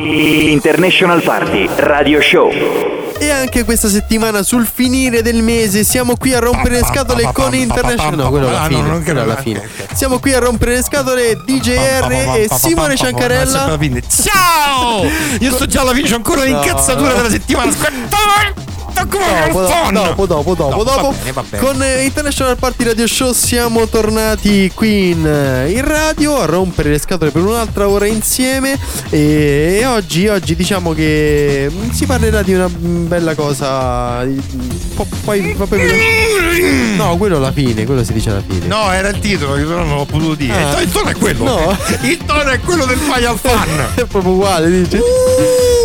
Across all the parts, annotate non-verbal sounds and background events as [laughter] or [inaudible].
International Party Radio Show. E anche questa settimana sul finire del mese siamo qui a rompere le scatole con International. No, quello alla Ah, fine. no, non quello credo. alla fine. Siamo qui a rompere le scatole DJR e Simone Ciancarella. Ciao! Io sto già alla fine, c'ho ancora l'incazzatura della settimana. Aspetta, come Dopo, un phon. dopo, dopo, dopo, No, va dopo. bene, va bene. Con eh, International Party Radio Show siamo tornati qui in, eh, in radio a rompere le scatole per un'altra ora insieme. E, e oggi, oggi diciamo che si parlerà di una bella cosa. po- Poi, poi- no, quello alla fine, quello si dice alla fine. No, era il titolo, però non l'ho potuto dire. Ah. Il tono- Il tono è quello. No. Il tono è quello del Final [laughs] Fan. È proprio uguale, dice.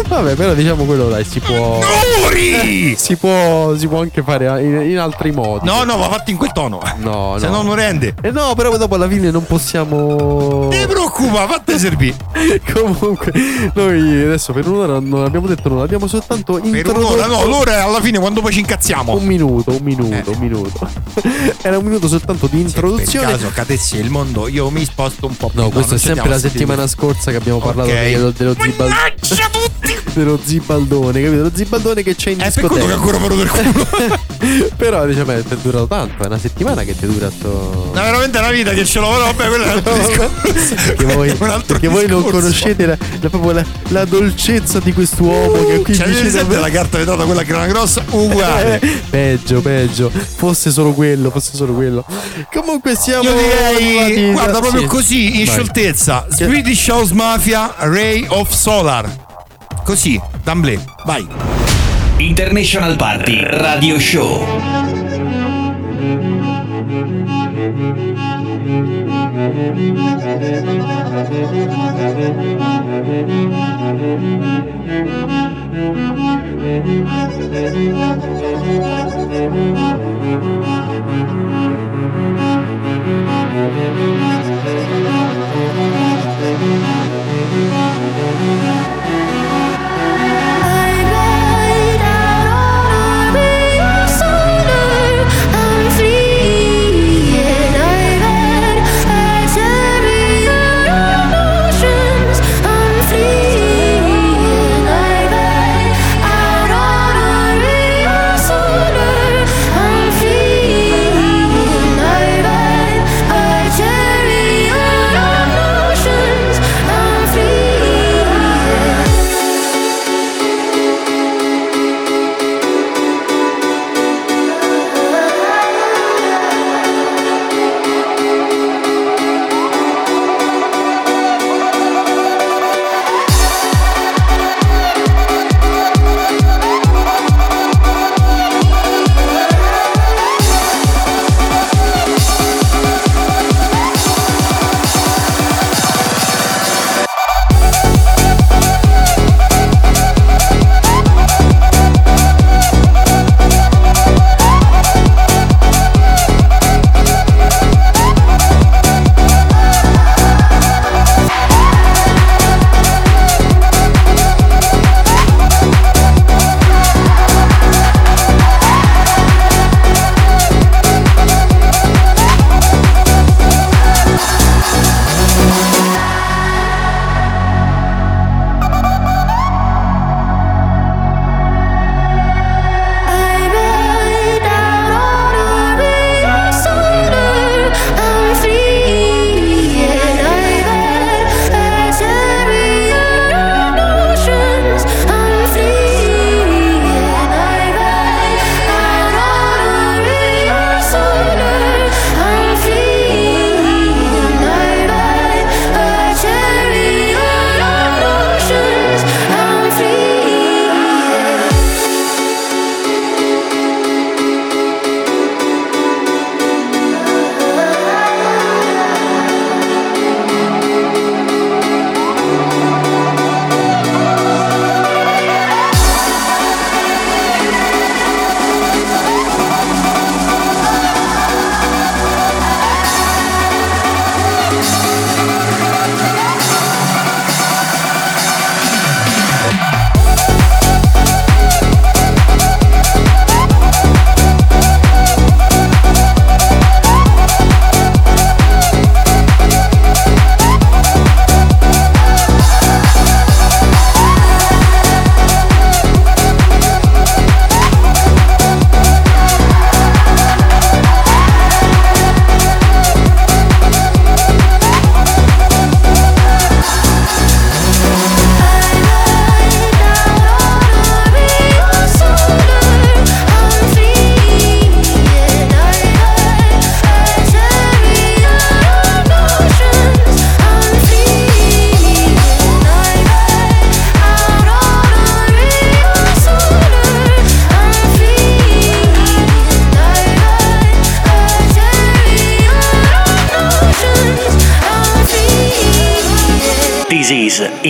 Vabbè, però diciamo quello dai, si può. Muri! Si può, si può anche fare in, in altri modi. No, no, va fatto in quel tono. no, Se no. no non rende. Eh no, però dopo alla fine non possiamo. Ti preoccupa, fatti servire. [laughs] Comunque, noi adesso per un'ora non abbiamo detto nulla, abbiamo soltanto Per introdotto. un'ora, no, l'ora alla fine quando poi ci incazziamo. Un minuto, un minuto, Eh. un minuto. [laughs] Era un minuto soltanto di introduzione. Per caso cadessi il mondo, io mi sposto un po' più. No, questo non è sempre la settimana scorsa che abbiamo parlato Ok. dello, dello, zibal- [laughs] dello zibaldone, capito? Lo zibaldone che c'è in per quello che ancora vero del culo. [laughs] Però diciamo è è durato tanto, è una settimana che ti dura sto. No, veramente è una vita che ce l'ho, vabbè, quello è un altro discorso. Perché voi, [laughs] Un altro perché voi non discorso. conoscete la, la- proprio la, la dolcezza di quest'uomo che qui Cioè, dice davvero- la carta vetrata, quella che era grossa, uguale. Eh, peggio, peggio. Fosse solo quello, fosse solo quello. Comunque siamo. Io direi, guarda, proprio sì. così, in Vai. scioltezza. Swedish House Mafia, Ray of Solar. Così, d'amblè, vai. International Party Radio Show.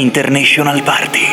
International Party.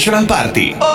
È International Party.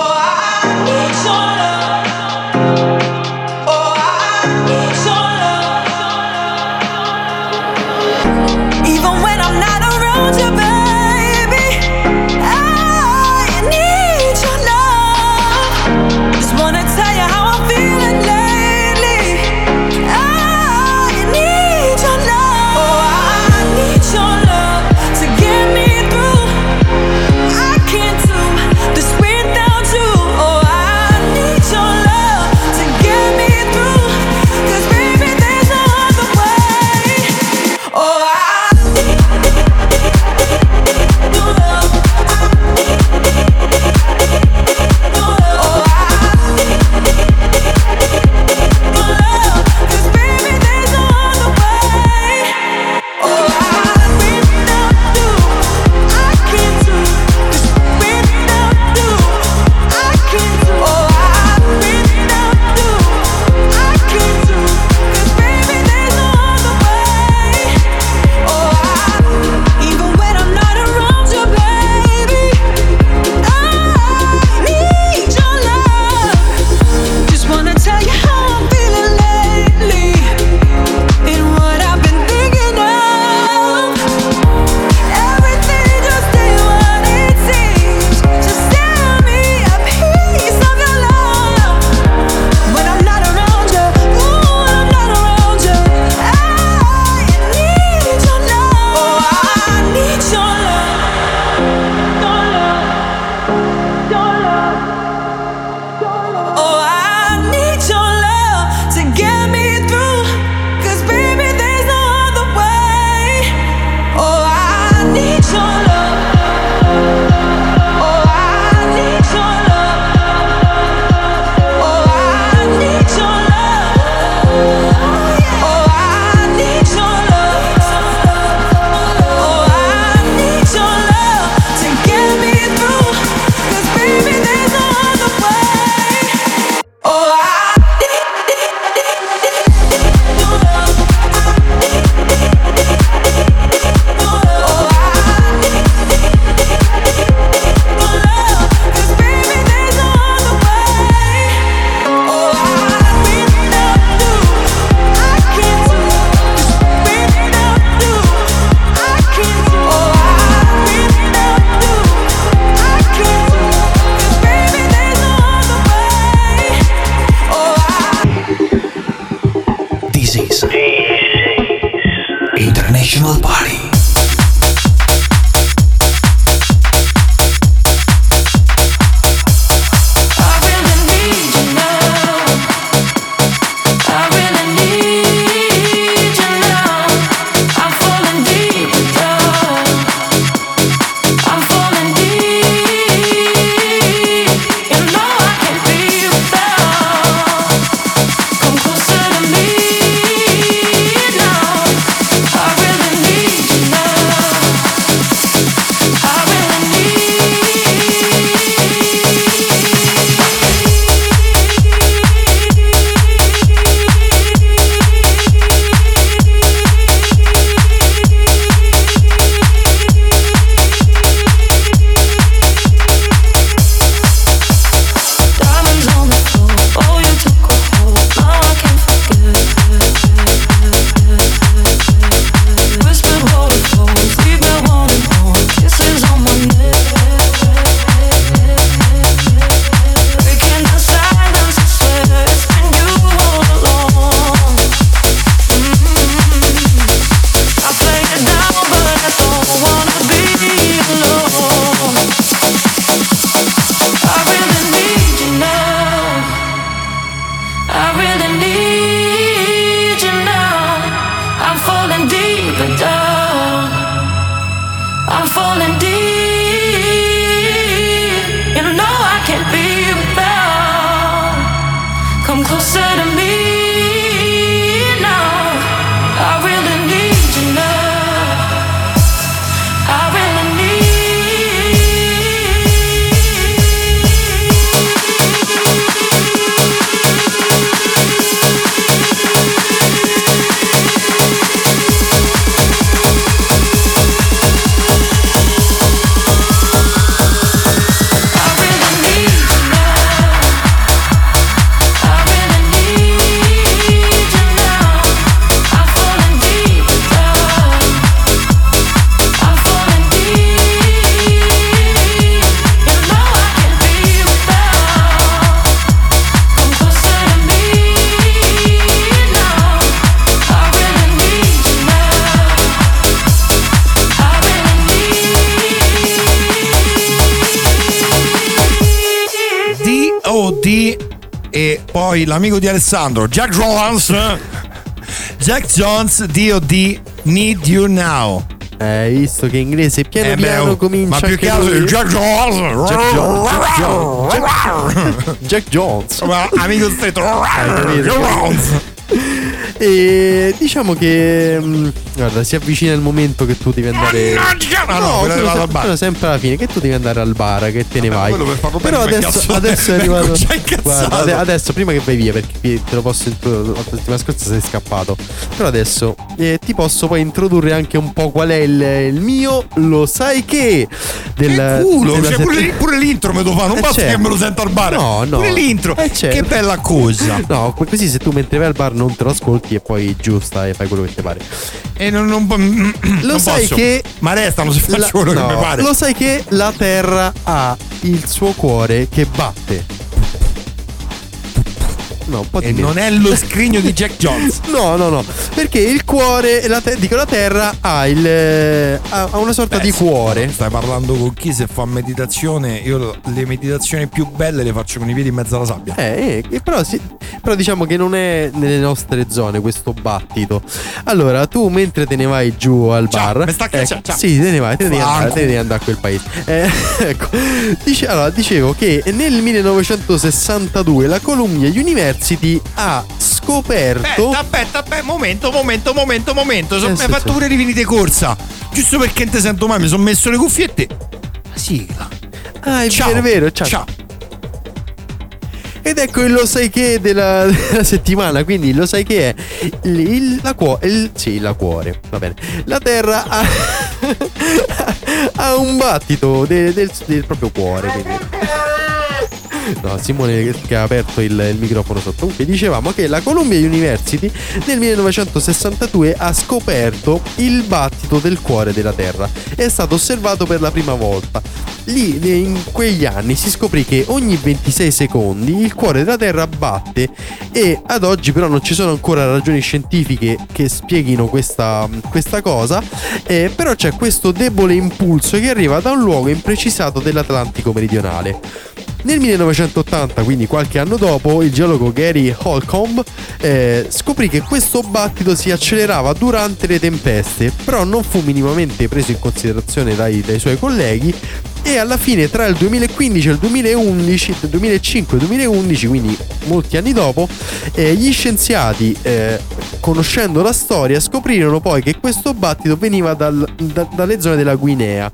Poi l'amico di Alessandro, Jack Jones. Jack Jones, D.O.D. Need You Now. Eh, Hai visto che inglese piano Eh beh, piano oh, comincia ma più che altro lui. il Jack Jones. Jack Jones, Jack Jones, [laughs] Jack Jones. Amico stretto. Jack Jones. E diciamo che mh, guarda, si avvicina il momento che tu devi andare Mannaggia! No, no, quello vado al bar. quello sempre alla fine che tu devi andare al bar che te ne vai. quello per farlo Però bene, adesso, adesso è arrivato già incazzato. Guarda, ade- adesso prima che vai via perché ti- te lo posso introdurre la settimana scorsa sei scappato. Però adesso eh, ti posso poi introdurre anche un po' qual è il, il mio lo sai che del Che culo, della cioè, pure, sett- pure l'intro me lo fa, non Eh, basta certo. che me lo sento al bar. No, no. Pure l'intro. Eh, certo. Che bella cosa. No, que- così se tu mentre vai al bar non te lo ascolti e poi giusta e fai quello che ti pare. E non, non, [clears throat] Lo non sai posso. che Ma restano se faccio La- quello no, che mi pare. Lo sai che la Terra ha il suo cuore che batte. No, un po' di E meno. non è lo scrigno di Jack Jones. [laughs] No, no, no. Perché il cuore, la te- dico la Terra ha il eh, ha una sorta di cuore. Stai parlando con chi se fa meditazione. Io le meditazioni più belle le faccio con i piedi in mezzo alla sabbia. Eh, eh, però, sì- però diciamo che non è nelle nostre zone questo battito. Allora, tu mentre te ne vai giù al Ciao, bar, mi sta ecco, caccia- ciao. sì, te ne vai, te ne devi andare, te ne devi andare a quel paese. Eh, [laughs] ecco, Dice- allora, dicevo che nel 1962 la Columbia University ha scoperto. Aspetta, aspetta, aspetta, momento, momento, momento, momento. So- Eh, mi sì, hai fatto pure i vini di corsa. Giusto perché non ti sento mai, mi sono messo le cuffiette. La sigla. Ah, è Ciao. vero, è vero, ciao. Ciao. Ed ecco il lo sai che della, [laughs] della settimana. Quindi lo sai che è il, il- la cuore. Sì, la cuore. Va bene. La Terra ha, [laughs] ha un battito de- del, del proprio cuore. Quindi. No, Simone che- ha aperto il, il microfono sotto. Comunque dicevamo che la Columbia University nel 1962 ha scoperto il battito del cuore della Terra. È stato osservato per la prima volta. Lì in quegli anni si scoprì che ogni 26 secondi il cuore della Terra batte e ad oggi però non ci sono ancora ragioni scientifiche che spieghino questa, questa cosa, eh, però c'è questo debole impulso che arriva da un luogo imprecisato dell'Atlantico meridionale. Nel 1980, quindi qualche anno dopo, il geologo Gary Holcomb eh, scoprì che questo battito si accelerava durante le tempeste, però non fu minimamente preso in considerazione dai, dai suoi colleghi e alla fine tra il 2015 e il 2011, 2005 e il 2011, quindi molti anni dopo, eh, gli scienziati, eh, conoscendo la storia, scoprirono poi che questo battito veniva dal- da- dalle zone della Guinea.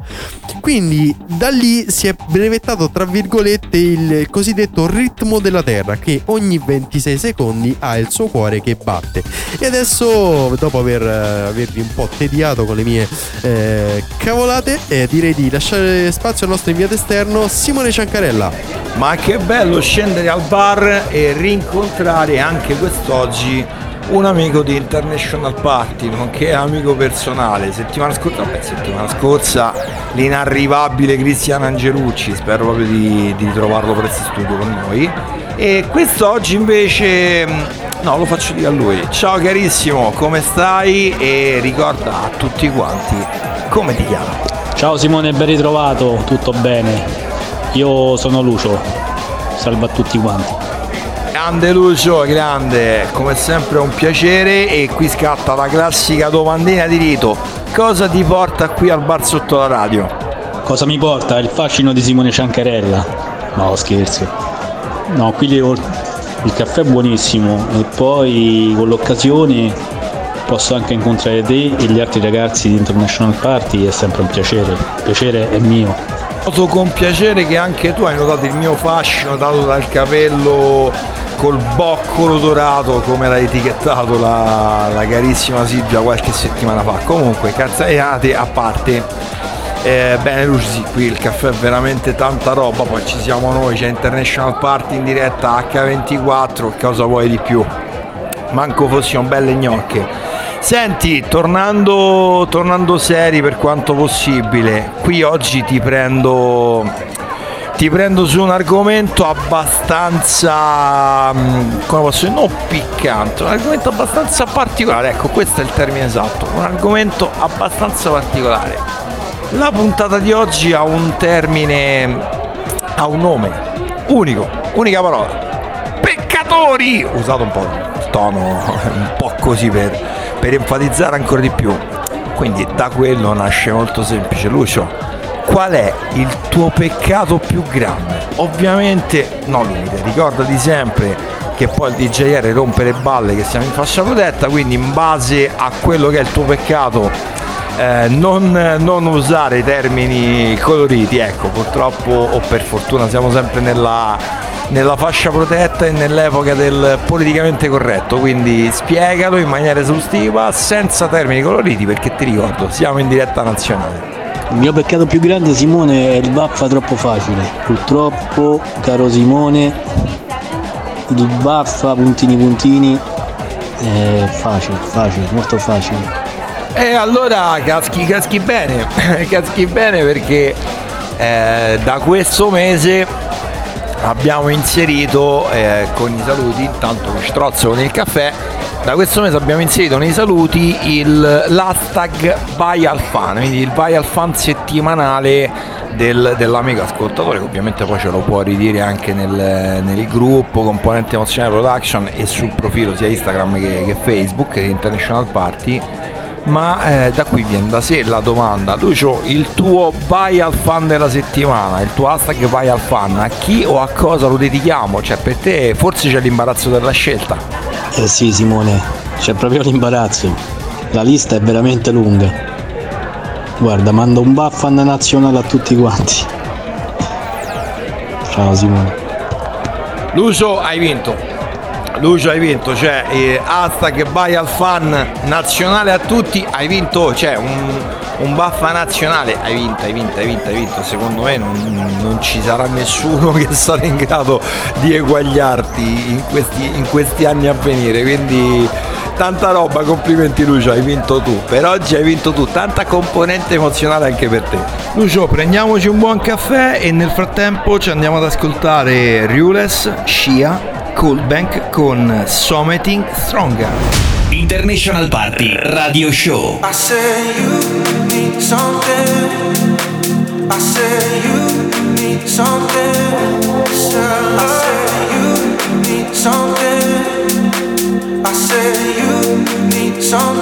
Quindi da lì si è brevettato, tra virgolette, il cosiddetto ritmo della Terra, che ogni 26 secondi ha il suo cuore che batte. E adesso, dopo aver, avervi un po' tediato con le mie eh, cavolate, eh, direi di lasciare spazio al nostro inviato esterno, Simone Ciancarella. Ma che bello scendere al bar e rincontrare anche quest'oggi un amico di International Party, nonché amico personale. Settimana scorsa, beh, settimana scorsa l'inarrivabile Cristiano Angelucci, spero proprio di, di trovarlo presto studio con noi. E quest'oggi invece, mh, no, lo faccio dire a lui. Ciao carissimo, come stai? E ricorda a tutti quanti come ti chiami. Ciao Simone, ben ritrovato, tutto bene? Io sono Lucio, salve a tutti quanti. Grande Lucio, grande, come sempre è un piacere e qui scatta la classica domandina di rito. Cosa ti porta qui al bar sotto la radio? Cosa mi porta? Il fascino di Simone Ciancarella? No, scherzo. No, qui le- il caffè è buonissimo e poi con l'occasione posso anche incontrare te e gli altri ragazzi di International Party, è sempre un piacere. Il piacere è mio. Noto con piacere che anche tu hai notato il mio fascino dato dal capello col boccolo dorato come l'ha etichettato la, la carissima Silvia qualche settimana fa. Comunque, cazzate a parte. Eh, bene Luci, qui il caffè è veramente tanta roba, poi ci siamo noi, c'è International Party in diretta H24, cosa vuoi di più? Manco fossimo belle gnocche. Senti, tornando, tornando seri per quanto possibile, qui oggi ti prendo, ti prendo su un argomento abbastanza, mm, come posso dire, non piccante, un argomento abbastanza particolare, ecco questo è il termine esatto, un argomento abbastanza particolare. La puntata di oggi ha un termine, ha un nome unico, unica parola. Peccatori! Usato un po' il tono [laughs] un po' così per, per enfatizzare ancora di più. Quindi da quello nasce molto semplice. Lucio, qual è il tuo peccato più grande? Ovviamente no limite, ricordati sempre che poi il DJR rompe le balle che siamo in fascia protetta, quindi in base a quello che è il tuo peccato eh, non, non usare termini coloriti, ecco, purtroppo o per fortuna siamo sempre nella, nella fascia protetta e nell'epoca del politicamente corretto, quindi spiegalo in maniera esaustiva, senza termini coloriti, perché ti ricordo, siamo in diretta nazionale. Il mio peccato più grande, Simone, è il vaffa troppo facile. Purtroppo, caro Simone, il vaffa puntini puntini è facile, facile, molto facile. E allora caschi, caschi bene, [laughs] caschi bene perché eh, da questo mese abbiamo inserito eh, con i saluti, intanto mi strozzo con il caffè, da questo mese abbiamo inserito nei saluti il, l'hashtag Vai al Fan, quindi il Vai al Fan settimanale del- dell'amico ascoltatore che ovviamente poi ce lo può ridire anche nel, nel gruppo Componente Emozionale Production e sul profilo sia Instagram che, che Facebook di International Party. Ma eh, da qui viene da sé la domanda. Lucio il tuo vai al fan della settimana il tuo hashtag vai al fan a chi o a cosa lo dedichiamo? Cioè per te forse c'è l'imbarazzo della scelta eh sì Simone, c'è proprio l'imbarazzo. La lista è veramente lunga. Guarda, mando un baffan nazionale a tutti quanti. Ciao Simone. Lucio hai vinto. Lucio hai vinto, cioè eh, hashtag vai al fan nazionale a tutti, hai vinto, cioè un, un baffa nazionale. Hai vinto, hai vinto, hai vinto, hai vinto. Secondo me non, non ci sarà nessuno [laughs] che sarà in grado di eguagliarti in questi, in questi anni a venire. Quindi tanta roba, complimenti Lucio, hai vinto tu. Per oggi hai vinto tu, tanta componente emozionale anche per te. Lucio, prendiamoci un buon caffè e nel frattempo ci andiamo ad ascoltare Riules, Scia, Coldbank con Summiting Stronger. International Party Radio Show. I say you need something. I say you need something. I say you need something. I say you need something.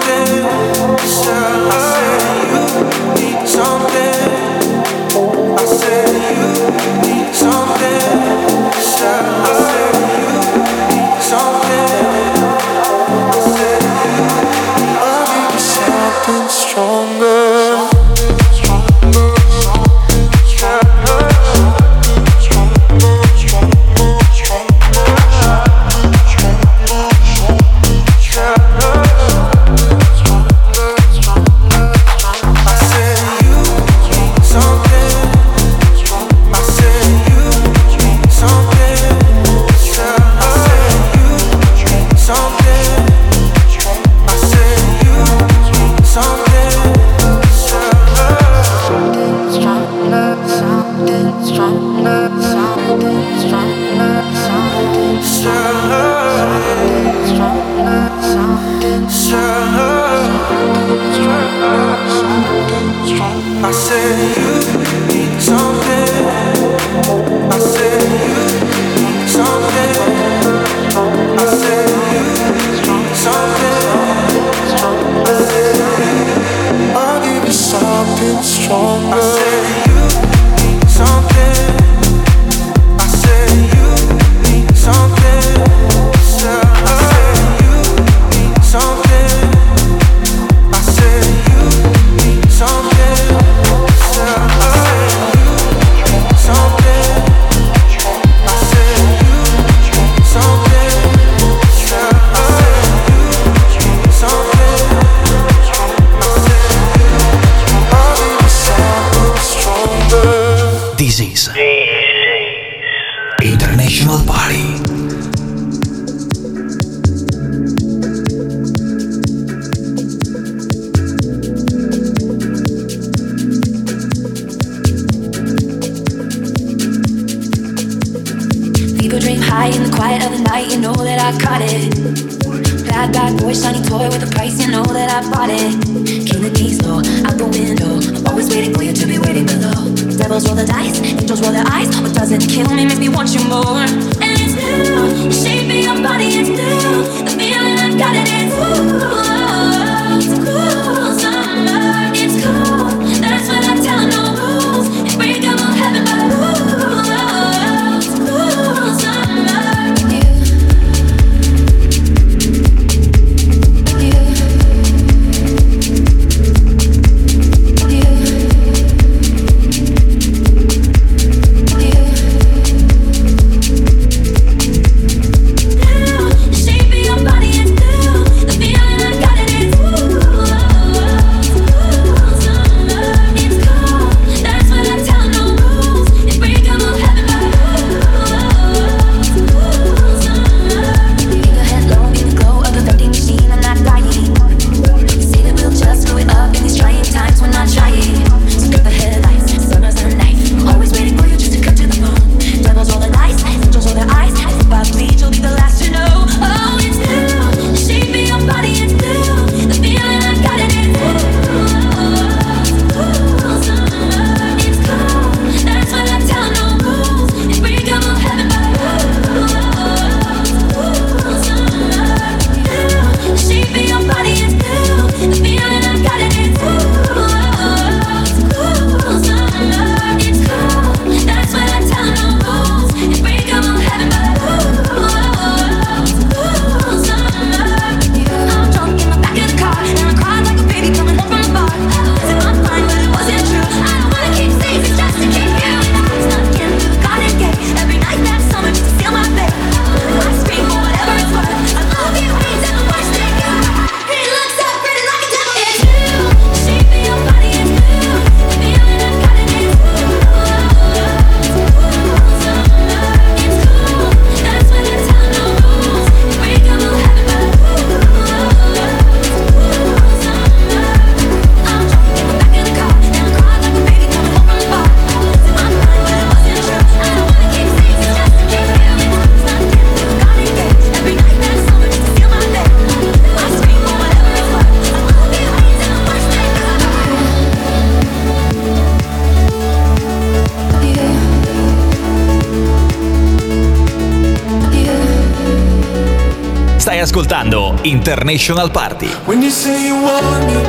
International Party. When you say you want me,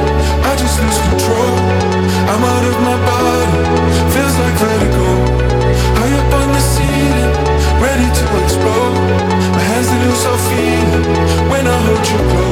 I just lose control. I'm out of my body, feels like vertigo. High up on the ceiling, ready to explode. My hands that lose all feeling when I hold you close.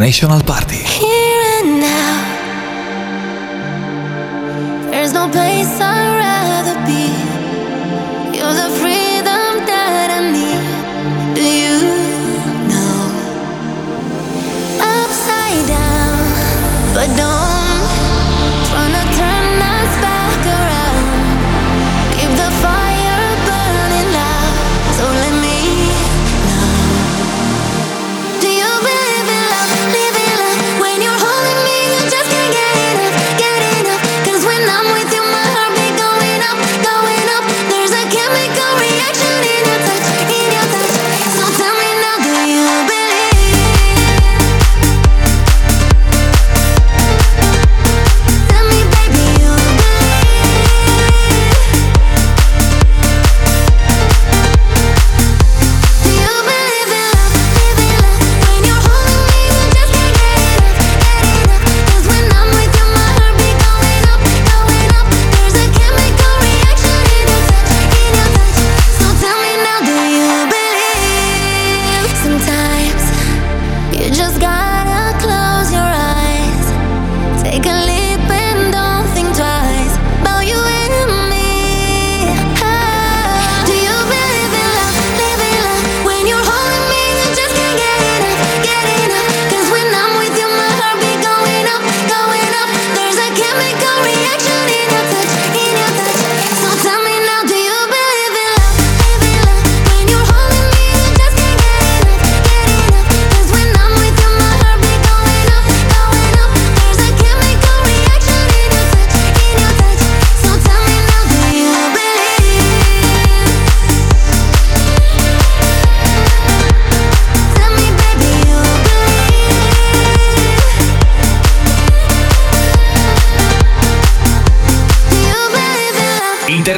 international party.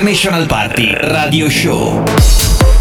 International Party Radio Show.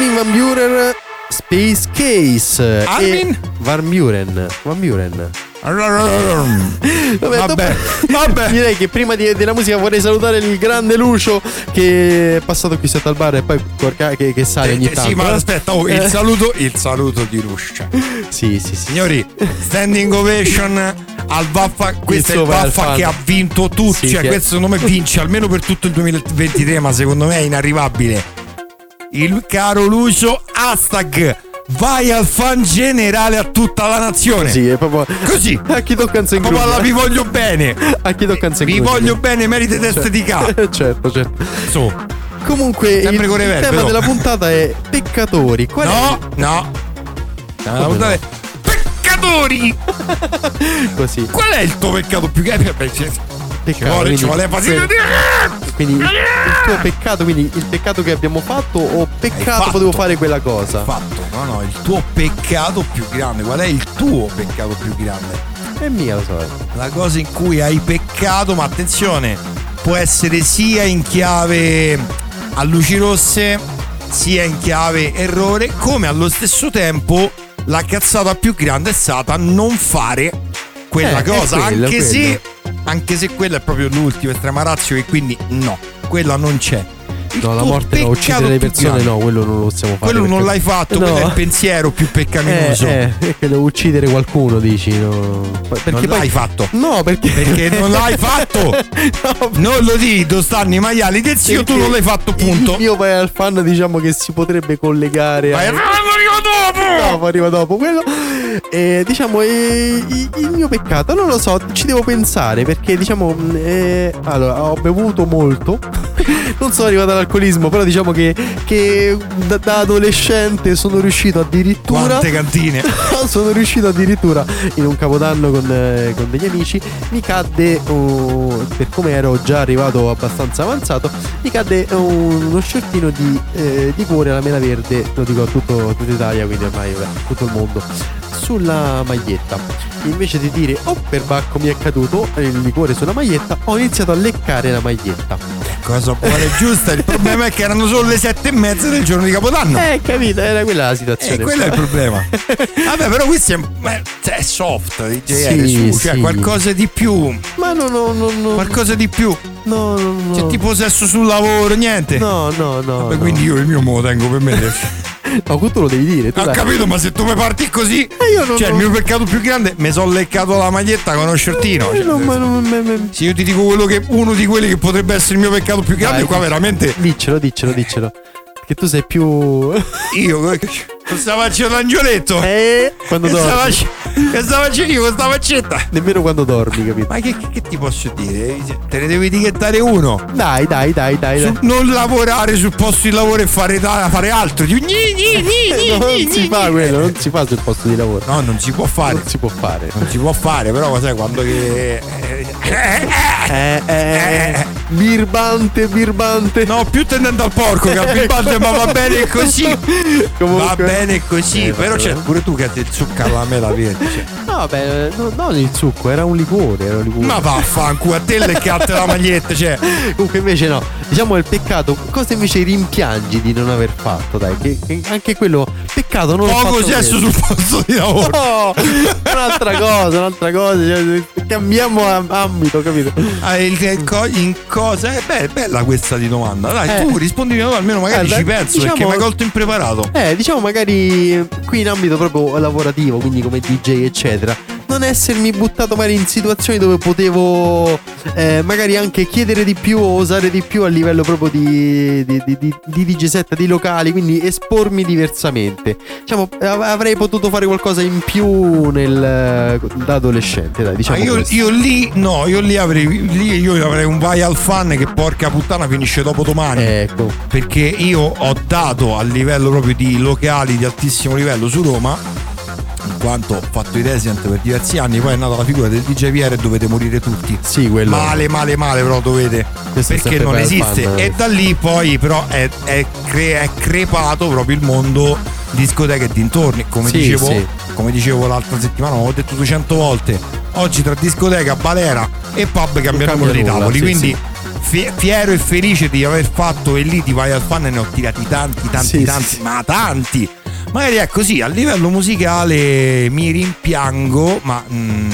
Armin Van Buren Space Case. Armin? Van Buren. Van Buren. Vabbè, Vabbè, vabbè. Direi che prima di- della musica vorrei salutare il grande Lucio che è passato qui sotto al bar e poi porca- che, che sale ogni Eh, tanto. sì, ma aspetta, oh, il saluto, il saluto di Ruscia. Sì, sì, sì. Signori, standing ovation al Vaffa. Questo è il Vaffa che ha vinto tutto. Sì, cioè, che- questo secondo me vince almeno per tutto il 2023, ma secondo me è inarrivabile. Il caro Lucio, hashtag vai al fan generale a tutta la nazione. Sì, è proprio. Così. A chi tocca in Proprio alla vi voglio bene. A chi tocca in Vi voglio bene, merite testa di capo. certo, certo. Su. Comunque, Sempre il, il verbe, tema no? della puntata è peccatori. Qual No, no. La Come puntata no? è Peccatori! è [laughs] così? Qual è il tuo peccato più grande? Ci- Peccato, vuole, quindi- ci vuole fastidio di... Quindi il, il tuo peccato, quindi il peccato che abbiamo fatto o peccato fatto. potevo fare quella cosa? Fatto, no, no, il tuo peccato più grande. Qual è il tuo peccato più grande? È mia lo so. La cosa in cui hai peccato, ma attenzione, può essere sia in chiave a luci rosse, sia in chiave errore, come allo stesso tempo la cazzata più grande è stata non fare quella Eh, cosa, quello, anche se quello. Anche se quella è proprio l'ultima estrema razio e quindi no, quella non c'è. Il No, la morte no, uccidere le persone grande. no, quello non lo possiamo fare. Quello non l'hai fatto, No. quello è il pensiero più Eh, peccaminoso. eh, devo uccidere qualcuno, dici, no. Perché non poi- l'hai fatto. No, perché Perché non [laughs] l'hai fatto. No, Non lo di, dove stanno i maiali del zio, tu non l'hai fatto, punto. Mio vai al fan, diciamo che si potrebbe collegare Vai, a... dopo! No, arriva dopo quello. E diciamo, eh, il il mio peccato, non lo so, ci devo pensare perché diciamo, mh, eh, allora, ho bevuto molto. [laughs] non sono arrivato all'alcolismo, però diciamo che, che da, da adolescente sono riuscito addirittura. Quante cantine? [laughs] sono riuscito addirittura in un capodanno con, eh, con degli amici. Mi cadde, oh, per come ero già arrivato abbastanza avanzato, mi cadde uno shortino di, eh, di cuore alla mela verde, lo dico a tutto, tutta Italia, quindi ormai vabbè, tutto il mondo, sulla maglietta. Invece di dire oh per bacco mi è caduto il liquore sulla maglietta, ho iniziato a leccare la maglietta. Cosa buona [laughs] e giusta. Il problema è che erano solo le sette e mezza del giorno di Capodanno. Eh, capito, era quella la E situazione. quello è il problema. [laughs] Vabbè, però questo è, ma- cioè, è soft, DJR, Sì, su, cioè sì. qualcosa di più. Ma no, no, no, no. Qualcosa di più. No, no, no. Cioè, tipo sesso sul lavoro, niente. No, no, no. Vabbè, no. quindi io il mio me lo tengo per me. [laughs] No, tu lo devi dire. Tu Ho dai. capito, ma se tu mi parti così, Eh, io non- cioè il mio peccato più grande, mi sono leccato la maglietta con uno shortino. Eh, Cioè, no, ma non- ma- ma- se io ti dico quello che, uno di quelli che potrebbe essere il mio peccato più grande, Dai, qua veramente Diccelo, diccelo, diccelo. Che tu sei più. [laughs] io cosa faccio l'angioletto? eh, quando che dormi. facendo? Che stava facendo io con sta faccetta? Nemmeno quando dormi, capito? Ma che, che- ti posso dire? Te ne devi etichettare uno. Dai, dai, dai, dai. Dai. non lavorare sul posto di lavoro e fare, da- fare altro. Gni, gni, gni, gni, [laughs] No, gni, non si fa quello, non si fa sul posto di lavoro. No, non si può fare. Non si può fare. Non si può fare, però sai quando che. [laughs] Eh, eh, eh, birbante, birbante. No, più tendente al porco che al birbante, ma va bene così. Comunque- Va bene così. Eh, però c'è pure tu che ti zucca la mela verde. cioè. No, vabbè, no, non il succo, era un liquore, era un liquore. Ma vaffanculo, a te le catte la maglietta, cioè. Comunque invece no, diciamo il peccato, cosa invece rimpiangi di non aver fatto, dai, che, che anche quello peccato non l'ho Poco fatto sesso bene. sul posto di lavoro. No, un'altra cosa, un'altra cosa, cioè, cambiamo am- ambito, capito? Ah, in cosa? Eh, beh, è bella questa di domanda. Dai, Eh. tu rispondi tu, almeno magari Guarda, ci penso perché diciamo- mi hai colto impreparato. Eh, diciamo magari qui in ambito proprio lavorativo, quindi come DJ eccetera, non essermi buttato magari in situazioni dove potevo eh, magari anche chiedere di più o osare di più a livello proprio di, di, di, di, di DJ set, di locali, quindi espormi diversamente. Diciamo, av- avrei potuto fare qualcosa in più nel, da adolescente, dai, Ah, diciamo io, questo. io lì, no, io lì avrei, lì io avrei un vai al fan che porca puttana finisce dopo domani. Ecco, Perché io ho dato a livello proprio di locali di altissimo livello su Roma. In quanto ho fatto i resident per diversi anni, poi è nata la figura del DJ VR e dovete morire tutti. sì, quello. Male, male, male, però dovete. Questo perché non esiste. fan. E da lì poi, però, è, è cre- è crepato proprio il mondo discoteche e dintorni. Come, Sì, dicevo, sì. come dicevo l'altra settimana, ho detto 200 volte. Oggi tra discoteca, balera e pub cambiano cambia numero di tavoli. sì, quindi fie- fiero e felice di aver fatto e lì di vai al fan ne ho tirati tanti, tanti, tanti, ma tanti. Magari è così, a livello musicale mi rimpiango, ma mm,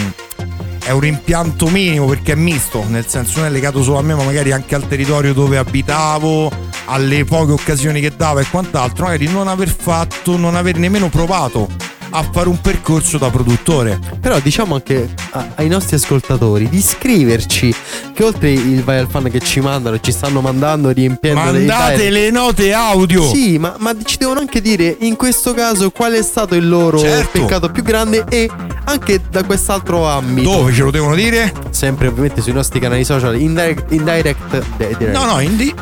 è un rimpianto minimo perché è misto, nel senso non è legato solo a me, ma magari anche al territorio dove abitavo, alle poche occasioni che dava e quant'altro, magari non aver fatto, non aver nemmeno provato a fare un percorso da produttore. Però diciamo anche a- ai nostri ascoltatori di scriverci che oltre il vai al fan che ci mandano ci stanno mandando riempiendo le Mandate direct- le note audio. Sì, ma, ma ci devono anche dire in questo caso qual è stato il loro Certo. peccato più grande e anche da quest'altro ambito. Dove ce lo devono dire? Sempre ovviamente sui nostri canali social, indirect, indirect de- direct. No, no, indi.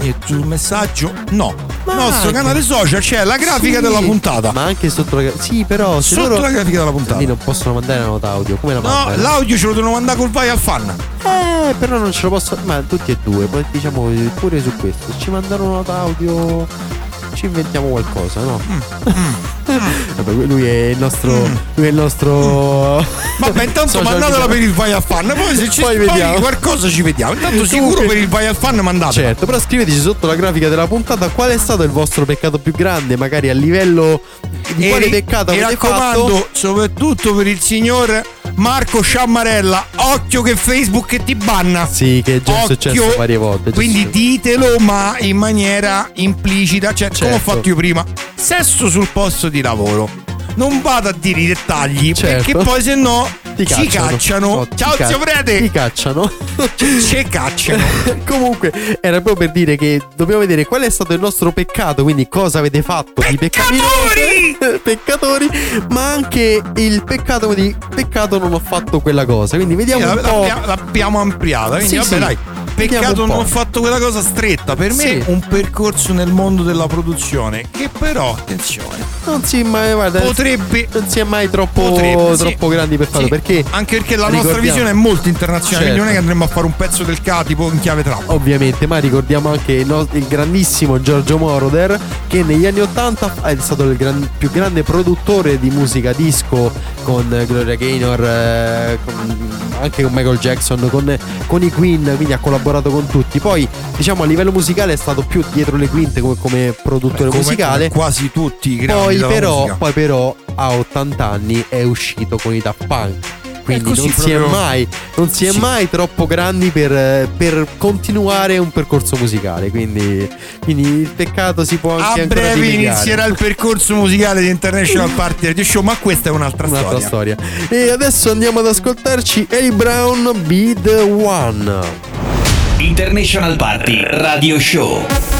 E sul messaggio no. Ma Nostro anche- canale social c'è la grafica Sì, della puntata. Ma anche sotto la Sì, però se Sotto loro la grafica della puntata. lì non possono mandare la nota audio, come la No, mandano? l'audio ce lo devono mandare col vai al fan. Eh, però non ce lo posso. Ma tutti e due, poi diciamo pure su questo. Ci mandano una nota audio. Ci inventiamo qualcosa, no? Vabbè, lui è il nostro. Lui è il nostro. [laughs] Vabbè, intanto social mandatela media. per il vai al fan. Poi se ci Poi poi vediamo. qualcosa ci vediamo. Intanto Comunque- sicuro per il vai al fan mandatela. Certo, però scriveteci sotto la grafica della puntata qual è stato il vostro peccato più grande, magari a livello di E quale ri- peccato mi avete raccomando, fatto. soprattutto per il signor Marco Sciammarella, occhio che Facebook ti banna. Sì, che è già Occhio. successo varie volte. Quindi successo. ditelo, ma in maniera implicita, cioè come ho Certo. fatto io prima. Sesso sul posto di lavoro. Non vado a dire i dettagli, Certo. perché poi se no Ti ci cacciano. No, ti Ciao ca- zio Ti Prete, cacciano. ci cacciano. [laughs] Comunque, era proprio per dire che dobbiamo vedere qual è stato il nostro peccato, quindi cosa avete fatto di peccaminoso, [laughs] peccatori, ma anche il peccato di peccato non ho fatto quella cosa. Quindi vediamo un po'. L'abbia- L'abbiamo ampliata, quindi Sì, vabbè sì. dai. Peccato non ho fatto quella cosa stretta. Per me Sì. un percorso nel mondo della produzione. Che però, attenzione, Non si è mai, guarda, potrebbe non si è mai troppo, Potrebbe, sì. troppo grandi per farlo. Sì, Perché anche perché la nostra visione è molto internazionale, quindi non è che Certo. andremo a fare un pezzo del K tipo in chiave trap. Ovviamente, ma ricordiamo anche il, no- il grandissimo Giorgio Moroder che negli anni 80 è stato il gran- più grande produttore di musica disco con Gloria Gaynor, eh, con- anche con Michael Jackson, con, con i Queen, quindi ha collaborato con tutti. Poi, diciamo, a livello musicale è stato più dietro le quinte come, come produttore Come- musicale. come quasi tutti i grandi Poi però, poi però a 80 anni è uscito con i Daft Punk. Quindi non si mai, non si è Sì. mai troppo grandi per, per continuare un percorso musicale. Quindi, quindi il peccato si può anche a breve rimediare. inizierà il percorso musicale di International Party Radio Show, ma questa è un'altra, Un'altra storia. storia. E adesso andiamo ad ascoltarci Ellie Brown Be the One. International Party Radio Show.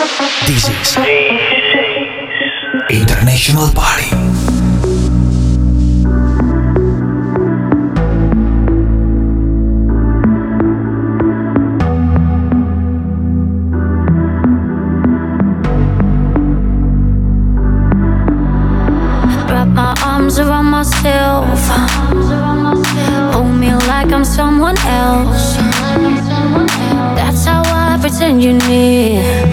This is International Party. around myself. Hold me like I'm someone else. That's how I pretend you need.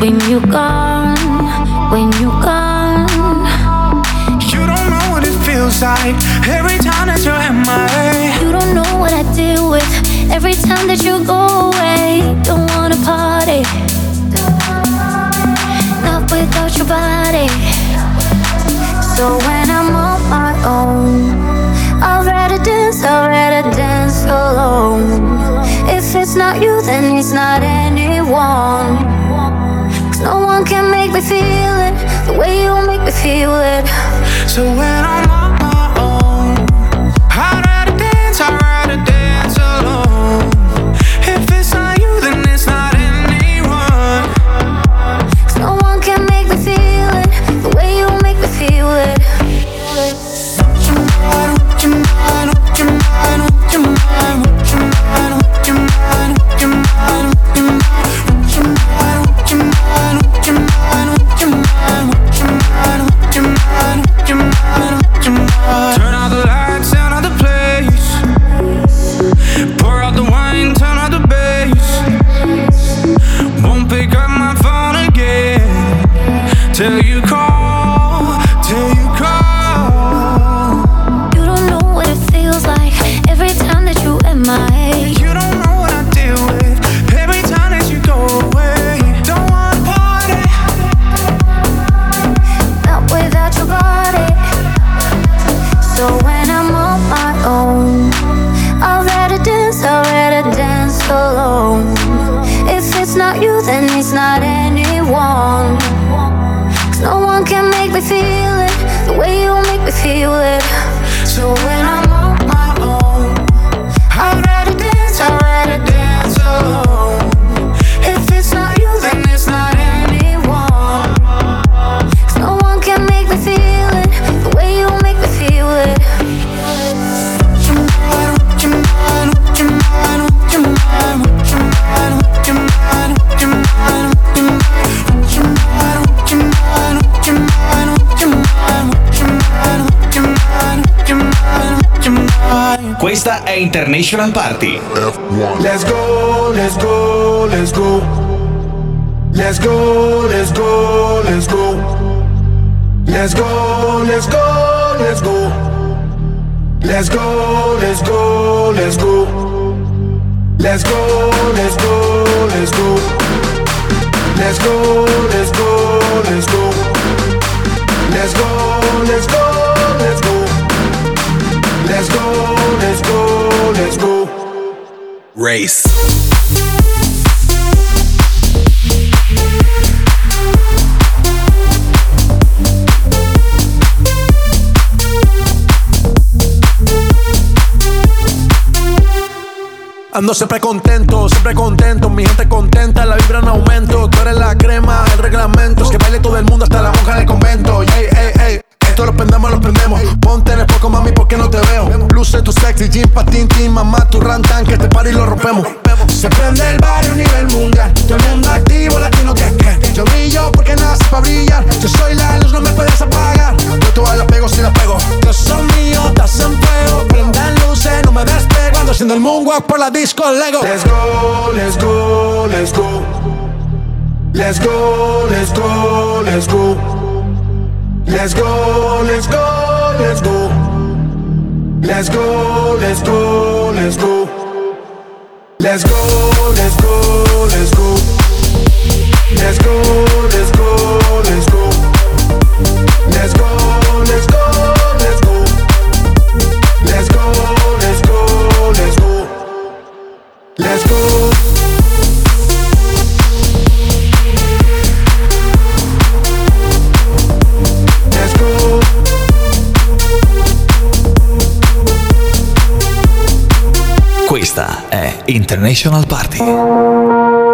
When you gone, when you gone. You don't know what it feels like every time that you're my way. You don't know what I deal with every time that you go away. Don't wanna party. Not without your body. So when I'm on my own, I'd rather dance, I'd rather dance alone. If it's not you, then it's not anyone. One can make me feel it the way you make me feel it. So when I'm till you call, Party. Ando siempre contento, siempre contento, mi gente contenta, la vibra en aumento. Tú eres la crema, el reglamento. Es que baile todo el mundo, hasta la monja del convento. Ey, ey, ey. Esto lo prendemos, lo prendemos. Ponte en el foco, mami, porque no te veo. Luce tu sexy, jean, patín, mamá, tu rantan, que este party lo rompemos. Se prende el barrio a nivel mundial. Todo el mundo activo, latino que que. Yo brillo porque nace para brillar. Yo soy la luz, no me puedes apagar. Yo te la pego si la pego. Yo soy mío, estás en fuego. Prendan luces, no me despego. Ando haciendo el moonwalk por la disco Lego. Let's go, let's go, let's go. Let's go, let's go, let's go. Let's go, let's go, let's go. Let's go, let's go, let's go. Let's go, let's go, let's go. Let's go, let's go, let's go. Let's go, let's go, Let's go. Questa è International Party.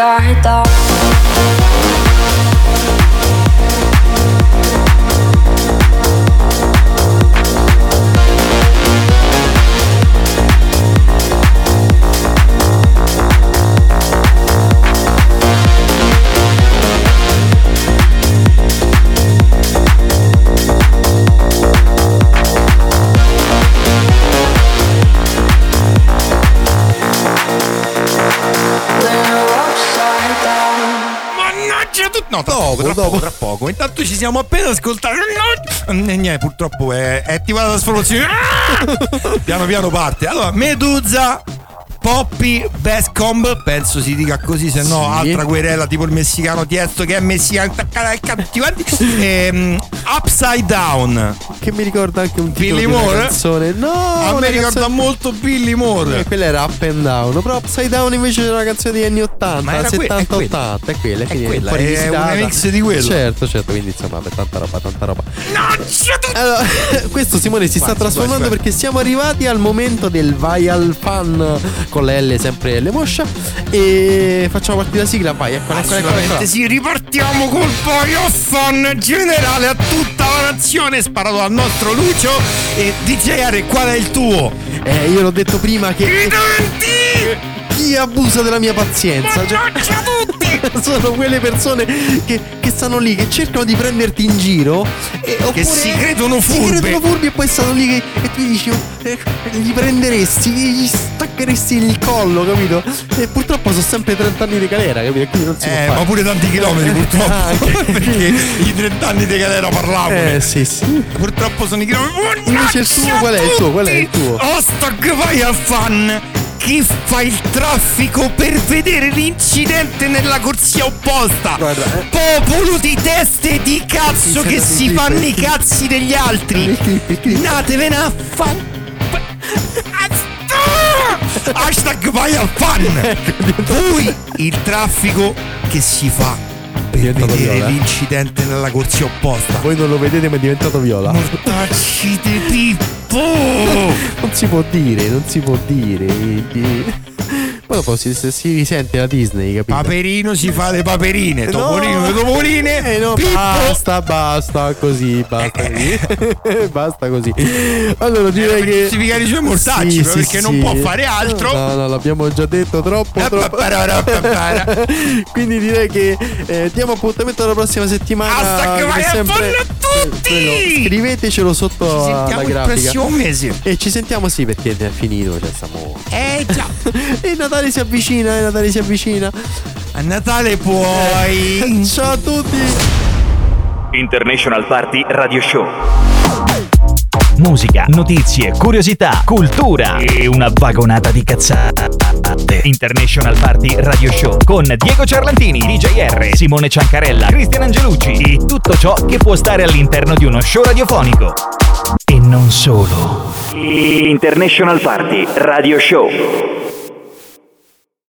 I thought poco, tra dopo. poco, tra poco. Intanto ci siamo appena ascoltati. Niente, purtroppo è, è attivata la trasformazione. Ah! piano piano parte. Allora, Medusa. Poppy Best Comb, penso si dica così, se no Sì. altra querela tipo il messicano Tiesto che è messicano. Ehm, upside Down. Che mi ricorda anche un titolo Billy di una Moore? canzone. No, A me ricorda canzone- molto Billy Moore. Eh, quella era Up and Down. Però Upside Down invece era una canzone degli anni 80, Ma era que- 70, è quella. 80. È quella, È quella, è rivisitata. un remix di quello. Certo, certo. Quindi insomma, per tanta roba, tanta roba. Tutto. Allora, [laughs] questo Simone si sta Quasi, trasformando quasi, perché siamo arrivati al momento del vai al fan con la L sempre le moscia e facciamo partire la sigla, vai, eccola, Assolutamente eccola. sì, ripartiamo col Fun generale a tutta la nazione sparato dal nostro Lucio e DJR qual è il tuo? Eh, io l'ho detto prima che I denti! chi abusa della mia pazienza, cioè, Mannaggia tutti! [laughs] sono quelle persone che, che stanno lì, che cercano di prenderti in giro e, oppure si credono Si furbe. credono furbi e poi stanno lì che, e tu dici eh, gli prenderesti, gli staccheresti il collo, capito? E purtroppo sono sempre 30 anni di galera, capito? Quindi non si Eh, ma pure tanti chilometri purtroppo Anche. [laughs] Perché i 30 anni di galera parlavano Eh sì sì. Purtroppo sono i chilometri Invece il tuo, qual è il tuo? Qual è il tuo? Hashtag vai al fan chi fa il traffico per vedere l'incidente nella corsia opposta? Guarda, eh. Popolo di teste di cazzo che si fanno i cazzi degli altri. Natevene a fan. [laughs] Hashtag vai al fan. Poi il traffico che si fa per Diventato vedere viola. l'incidente nella corsia opposta. Voi non lo vedete ma è diventato viola. Mortacci di Pippo! Non si può dire, non si può dire. Poi dopo si, si risente la Disney, capito? Paperino si fa le paperine, No. topolino le topoline. Eh no, basta, basta così, basta Eh, così. [laughs] basta così. Allora direi che giustificare i suoi mortacci, Sì, però, sì, perché non sì. può fare altro. No, no, l'abbiamo già detto troppo, Eh, troppo. [laughs] Quindi direi che eh, diamo appuntamento alla prossima settimana. Hashtag come vai a sempre. tutti! Quello, scrivetecelo sotto Ci alla sentiamo il grafica. prossimo mese. E ci sentiamo sì perché è finito, cioè stiamo. Eh già, [laughs] E Natale si avvicina, e Natale si avvicina. a Natale puoi. Ciao a tutti! International Party Radio Show. Musica, notizie, curiosità, cultura e una vagonata di cazzate. International Party Radio Show con Diego Ciarlantini, DJR, Simone Ciancarella, Cristian Angelucci e tutto ciò che può stare all'interno di uno show radiofonico. E non solo. International Party Radio Show.